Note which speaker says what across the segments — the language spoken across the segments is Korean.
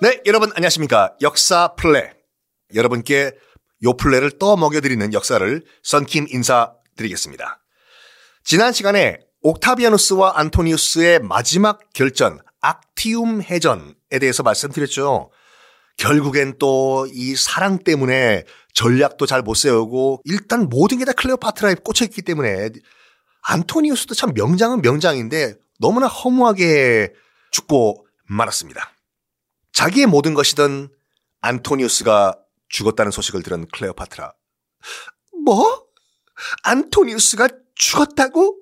Speaker 1: 네, 여러분 안녕하십니까. 역사 플레. 여러분께 요 플레를 떠먹여드리는 역사를 썬킴 인사드리겠습니다. 지난 시간에 옥타비아누스와 안토니우스의 마지막 결전, 악티움 해전에 대해서 말씀드렸죠. 결국엔 또 이 사랑 때문에 전략도 잘 못 세우고 일단 모든 게 다 클레오파트라에 꽂혀있기 때문에 안토니우스도 참 명장은 명장인데 너무나 허무하게 죽고 말았습니다. 자기의 모든 것이던 안토니우스가 죽었다는 소식을 들은 클레오파트라. 뭐? 안토니우스가 죽었다고?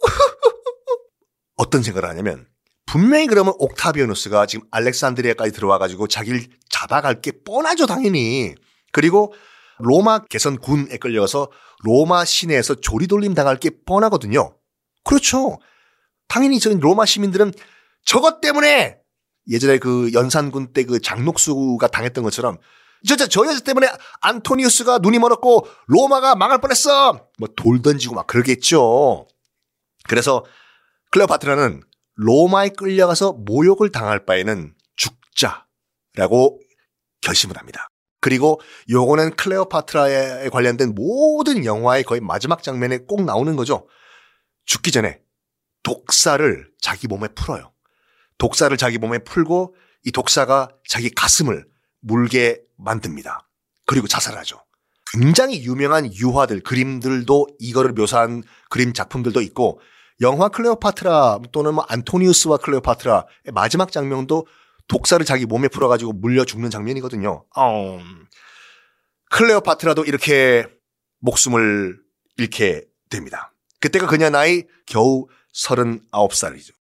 Speaker 1: 어떤 생각을 하냐면 분명히 그러면 옥타비아누스가 지금 알렉산드리아까지 들어와가지고 자기를 잡아갈 게 뻔하죠 당연히. 그리고 로마 개선 군에 끌려서 로마 시내에서 조리돌림 당할 게 뻔하거든요. 그렇죠. 당연히 저 로마 시민들은 저것 때문에 예전에 그 연산군 때 그 장녹수가 당했던 것처럼 저, 저, 저 여자 때문에 안토니우스가 눈이 멀었고 로마가 망할 뻔했어. 뭐 돌 던지고 막 그러겠죠. 그래서 클레오파트라는 로마에 끌려가서 모욕을 당할 바에는 죽자라고 결심을 합니다. 그리고 요거는 클레오파트라에 관련된 모든 영화의 거의 마지막 장면에 꼭 나오는 거죠. 죽기 전에 독사를 자기 몸에 풀어요. 독사를 자기 몸에 풀고 이 독사가 자기 가슴을 물게 만듭니다. 그리고 자살하죠. 굉장히 유명한 유화들, 그림들도 이거를 묘사한 그림 작품들도 있고 영화 클레오파트라 또는 뭐 안토니우스와 클레오파트라의 마지막 장면도 독사를 자기 몸에 풀어가지고 물려 죽는 장면이거든요. 어... 클레오파트라도 이렇게 목숨을 잃게 됩니다. 그때가 그녀 나이 겨우 39살이죠.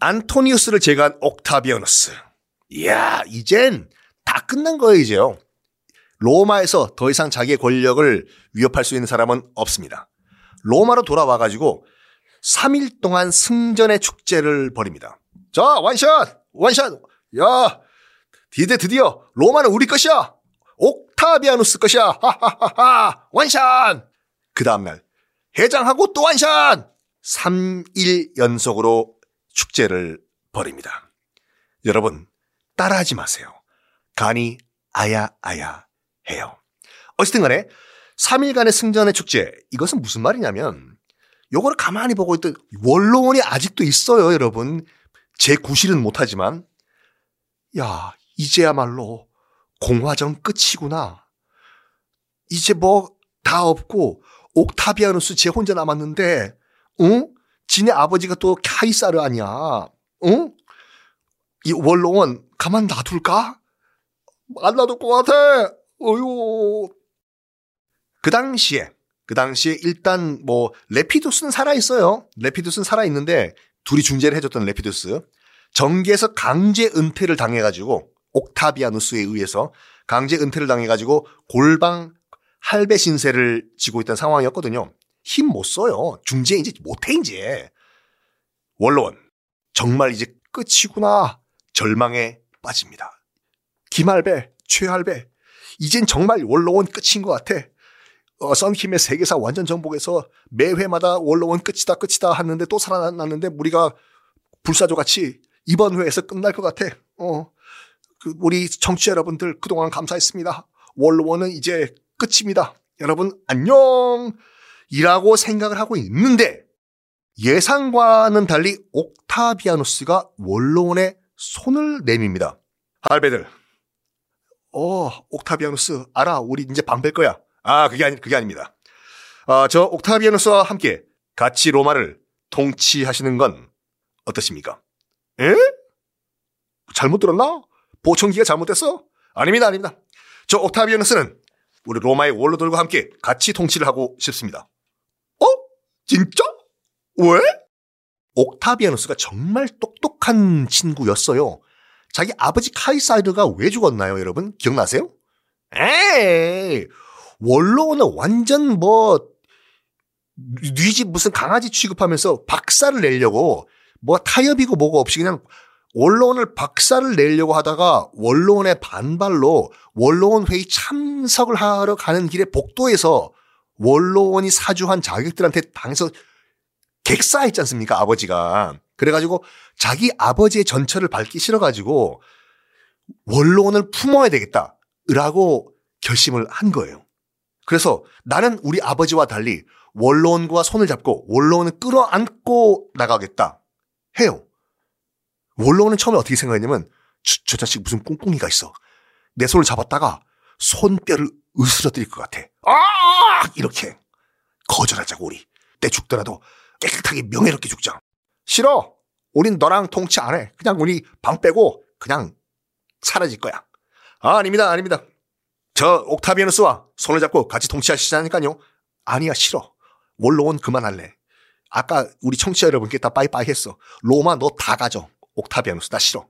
Speaker 1: 안토니우스를 제거한 옥타비아누스. 이야, 이젠 다 끝난 거예요, 이제요. 로마에서 더 이상 자기의 권력을 위협할 수 있는 사람은 없습니다. 로마로 돌아와 가지고 3일 동안 승전의 축제를 벌입니다. 자, 원샷! 원샷! 야! 이제 드디어 로마는 우리 것이야! 옥타비아누스 것이야! 하하하하! 원샷! 그 다음날 해장하고 또 원샷! 3일 연속으로 축제를 벌입니다. 여러분, 따라하지 마세요. 간이 아야아야 해요. 어쨌든 간에 3일간의 승전의 축제, 이것은 무슨 말이냐면, 요거를 가만히 보고 있던 원로원이 아직도 있어요, 여러분. 제 구실은 못하지만, 야, 이제야말로 공화정 끝이구나. 이제 뭐 다 없고, 옥타비아누스 제 혼자 남았는데, 응? 지네 아버지가 또 카이사르 아니야. 응? 이 원로원 가만 놔둘까? 안 놔둘 것 같아. 어휴. 그 당시에, 그 당시에 일단 뭐, 레피두스는 살아있어요. 레피두스는 살아있는데, 둘이 중재를 해줬던 레피두스. 정계에서 강제 은퇴를 당해가지고, 옥타비아누스에 의해서 강제 은퇴를 당해가지고 골방 할배 신세를 지고 있던 상황이었거든요. 힘 못 써요. 중재 이제 못해, 이제. 원로원. 정말 이제 끝이구나. 절망에 빠집니다. 김할배, 최할배, 이젠 정말 원로원 끝인 것 같아. 어, 썬킴의 세계사 완전 정복에서 매 회마다 원로원 끝이다 끝이다 하는데 또 살아났는데 우리가 불사조 같이 이번 회에서 끝날 것 같아. 어, 그 우리 청취자 여러분들 그동안 감사했습니다. 원로원은 이제 끝입니다. 여러분 안녕! 이라고 생각을 하고 있는데 예상과는 달리 옥타비아누스가 원로원의 손을 내밉니다. 할배들, 어, 옥타비아누스, 알아. 우리 이제 방뺄 거야. 아, 그게 아니, 그게 아닙니다. 아, 저 옥타비아누스와 함께 같이 로마를 통치하시는 건 어떠십니까? 에? 잘못 들었나? 보청기가 잘못됐어? 아닙니다, 아닙니다. 저 옥타비아누스는 우리 로마의 원로들과 함께 같이 통치를 하고 싶습니다. 어? 진짜? 왜? 옥타비아누스가 정말 똑똑한 친구였어요. 자기 아버지 카이사르가 왜 죽었나요, 여러분? 기억나세요? 에이, 원로는 완전 뭐, 뉘집 무슨 강아지 취급하면서 박살을 내려고 뭐 타협이고 뭐가 없이 그냥 원로원을 박살을 내려고 하다가 원로원의 반발로 원로원 회의 참석을 하러 가는 길에 복도에서 원로원이 사주한 자객들한테 당해서 객사했지 않습니까? 아버지가. 그래가지고 자기 아버지의 전철을 밟기 싫어가지고 원로원을 품어야 되겠다 라고 결심을 한 거예요. 그래서 나는 우리 아버지와 달리 원로원과 손을 잡고 원로원을 끌어안고 나가겠다 해요. 원로원은 처음에 어떻게 생각했냐면 저, 저 자식 무슨 꿍꿍이가 있어. 내 손을 잡았다가 손뼈를 으스러뜨릴 것 같아. 아! 이렇게 거절하자고 우리. 때 죽더라도 깨끗하게 명예롭게 죽자. 싫어. 우린 너랑 통치 안 해. 그냥 우리 방 빼고 그냥 사라질 거야. 아, 아닙니다. 아닙니다. 저 옥타비아누스와 손을 잡고 같이 통치하시자니까요. 아니야, 싫어. 원로원 그만할래. 아까 우리 청취자 여러분께 다 빠이빠이 했어. 로마 너 다 가져. 옥타비아누스 나 싫어.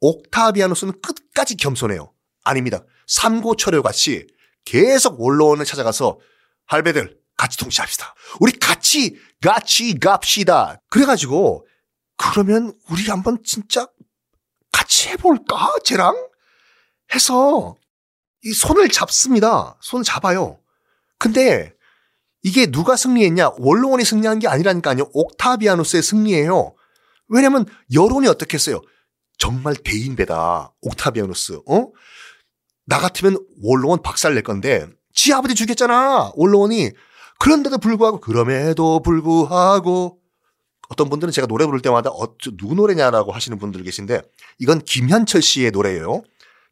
Speaker 1: 옥타비아누스는 끝까지 겸손해요. 아닙니다. 삼고철효 같이 계속 원로원을 찾아가서 할배들 같이 통치합시다. 우리 같이 같이 갑시다. 그래가지고 그러면 우리 한번 진짜 같이 해볼까? 쟤랑 해서 이 손을 잡습니다. 손 잡아요. 근데 이게 누가 승리했냐? 원로원이 승리한 게 아니라니까요. 옥타비아누스의 승리예요. 왜냐면 여론이 어떻겠어요? 정말 대인배다. 옥타비아누스. 어? 나 같으면 원로원 박살 낼 건데 지 아버지 죽였잖아. 원로원이. 그런데도 불구하고 그럼에도 불구하고 어떤 분들은 제가 노래 부를 때마다 어, 누구 노래냐라고 하시는 분들 계신데 이건 김현철 씨의 노래예요.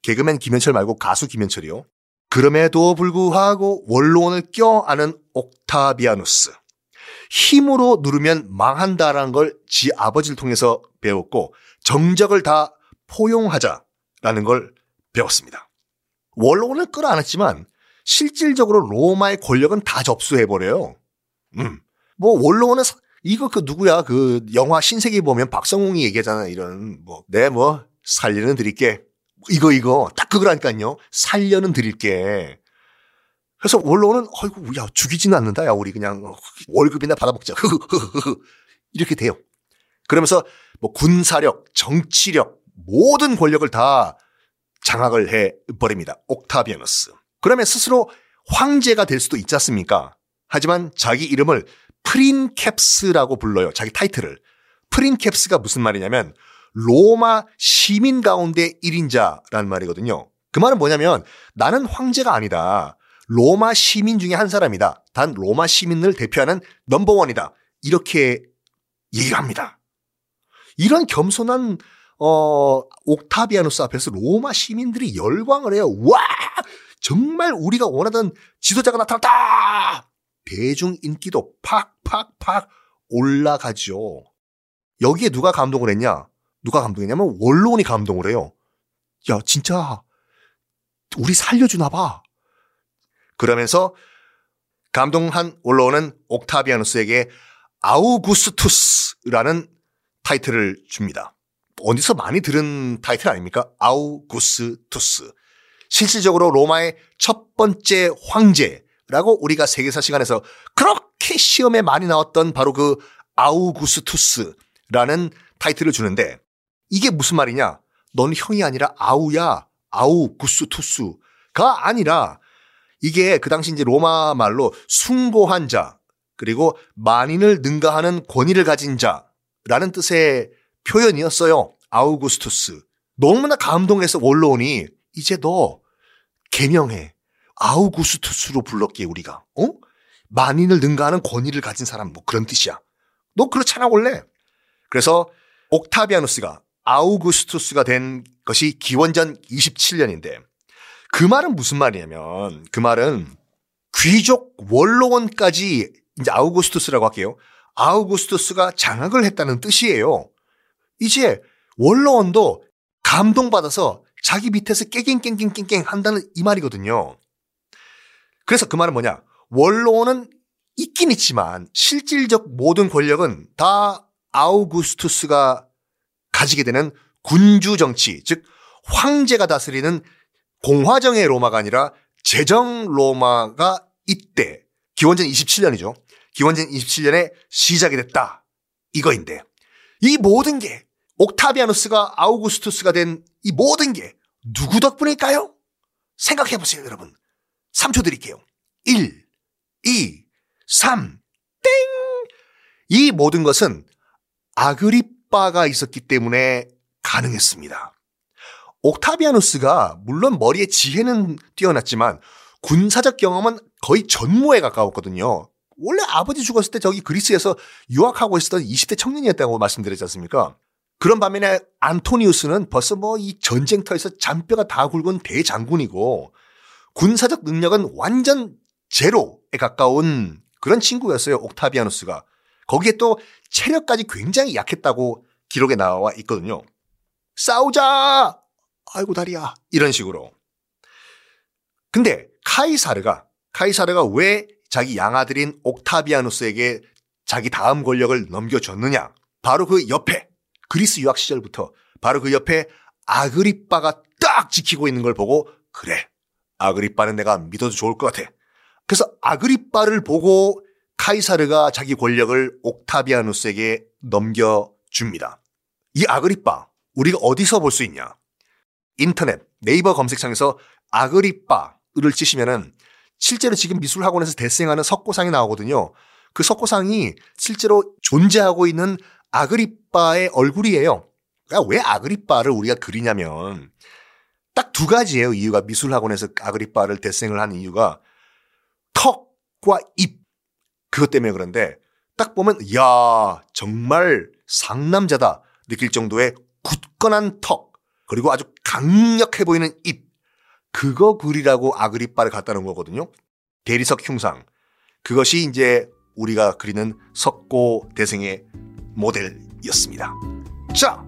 Speaker 1: 개그맨 김현철 말고 가수 김현철이요. 그럼에도 불구하고 원로원을 껴안은 옥타비아누스. 힘으로 누르면 망한다라는 걸 지 아버지를 통해서 배웠고 정적을 다 포용하자라는 걸 배웠습니다. 원로원을 끌어안았지만 실질적으로 로마의 권력은 다 접수해버려요. 음. 뭐 원로원은 이거 그 누구야? 그 영화 신세계 보면 박성웅이 얘기하잖아. 이런 뭐내뭐 네, 뭐 살리는 드릴게. 이거 이거. 딱 그거라니까요. 살려는 드릴게. 그래서 원로는 어이구 야 죽이지는 않는다. 야 우리 그냥 월급이나 받아먹자. 이렇게 돼요. 그러면서 뭐 군사력 정치력 모든 권력을 다 장악을 해 버립니다 옥타비아누스 그러면 스스로 황제가 될 수도 있지 않습니까 하지만 자기 이름을 프린캡스라고 불러요 자기 타이틀을 프린캡스가 무슨 말이냐면 로마 시민 가운데 1인자라는 말이거든요. 그 말은 뭐냐면 나는 황제가 아니다. 로마 시민 중에 한 사람이다. 단 로마 시민을 대표하는 넘버원이다. 이렇게 얘기를 합니다. 이런 겸손한 어 옥타비아누스 앞에서 로마 시민들이 열광을 해요. 와! 정말 우리가 원하던 지도자가 나타났다! 대중 인기도 팍팍팍 올라가죠. 여기에 누가 감동을 했냐? 누가 감동했냐면 원로원이 감동을 해요. 야, 진짜 우리 살려주나 봐. 그러면서 감동한 원로원은 옥타비아누스에게 아우구스투스라는 타이틀을 줍니다. 어디서 많이 들은 타이틀 아닙니까? 아우구스투스. 실질적으로 로마의 첫 번째 황제라고 우리가 세계사 시간에서 그렇게 시험에 많이 나왔던 바로 그 아우구스투스라는 타이틀을 주는데 이게 무슨 말이냐? 넌 형이 아니라 아우야. 아우, 구스, 투스가 아니라 이게 그 당시 이제 로마 말로 숭고한 자, 그리고 만인을 능가하는 권위를 가진 자라는 뜻의 표현이었어요. 아우구스투스. 너무나 감동해서 원로원이 이제 너 개명해. 아우구스투스로 불렀게 우리가. 어? 만인을 능가하는 권위를 가진 사람 뭐 그런 뜻이야. 너 그렇잖아 원래. 그래서 옥타비아누스가 아우구스투스가 된 것이 기원전 27년인데 그 말은 무슨 말이냐면 그 말은 귀족 원로원까지 이제 아우구스투스라고 할게요. 아우구스투스가 장악을 했다는 뜻이에요. 이제 원로원도 감동받아서 자기 밑에서 깨갱깽깽깽깽 한다는 이 말이거든요. 그래서 그 말은 뭐냐? 원로원은 있긴 있지만 실질적 모든 권력은 다 아우구스투스가 가지게 되는 군주 정치, 즉 황제가 다스리는 공화정의 로마가 아니라 제정 로마가 이때 기원전 27년이죠. 기원전 27년에 시작이 됐다. 이거인데 이 모든 게 옥타비아누스가 아우구스투스가 된 이 모든 게 누구 덕분일까요? 생각해 보세요, 여러분. 3초 드릴게요. 1, 2, 3, 땡! 이 모든 것은 아그립 아빠가 있었기 때문에 가능했습니다. 옥타비아누스가 물론 머리에 지혜는 뛰어났지만 군사적 경험은 거의 전무에 가까웠거든요. 원래 아버지 죽었을 때 저기 그리스에서 유학하고 있었던 20대 청년이었다고 말씀드렸지 않습니까? 그런 반면에 안토니우스는 벌써 뭐 이 전쟁터에서 잔뼈가 다 굵은 대장군이고 군사적 능력은 완전 제로에 가까운 그런 친구였어요. 옥타비아누스가. 거기에 또 체력까지 굉장히 약했다고 기록에 나와 있거든요. 싸우자! 아이고 다리야. 이런 식으로. 근데 카이사르가 카이사르가 왜 자기 양아들인 옥타비아누스에게 자기 다음 권력을 넘겨줬느냐? 바로 그 옆에 그리스 유학 시절부터 바로 그 옆에 아그리빠가 딱 지키고 있는 걸 보고 그래 아그리빠는 내가 믿어도 좋을 것 같아. 그래서 아그리빠를 보고 카이사르가 자기 권력을 옥타비아누스에게 넘겨줍니다. 이 아그리빠 우리가 어디서 볼 수 있냐? 인터넷 네이버 검색창에서 아그리빠를 치시면은 실제로 지금 미술학원에서 대생하는 석고상이 나오거든요. 그 석고상이 실제로 존재하고 있는 아그리빠의 얼굴이에요. 그러니까 왜 아그리빠를 우리가 그리냐면 딱 두 가지예요. 이유가 미술학원에서 아그리빠를 대생을 하는 이유가 턱과 입 그것 때문에 그런데 딱 보면 야 정말 상남자다 느낄 정도의 굳건한 턱 그리고 아주 강력해 보이는 입 그거 그리라고 아그리빠를 갖다 놓은 거거든요. 대리석 흉상 그것이 이제 우리가 그리는 석고 대생의 모델이었습니다. 자,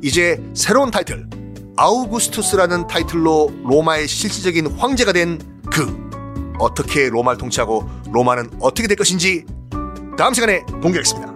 Speaker 1: 이제 새로운 타이틀 아우구스투스라는 타이틀로 로마의 실질적인 황제가 된 그 어떻게 로마를 통치하고 로마는 어떻게 될 것인지 다음 시간에 공개하겠습니다.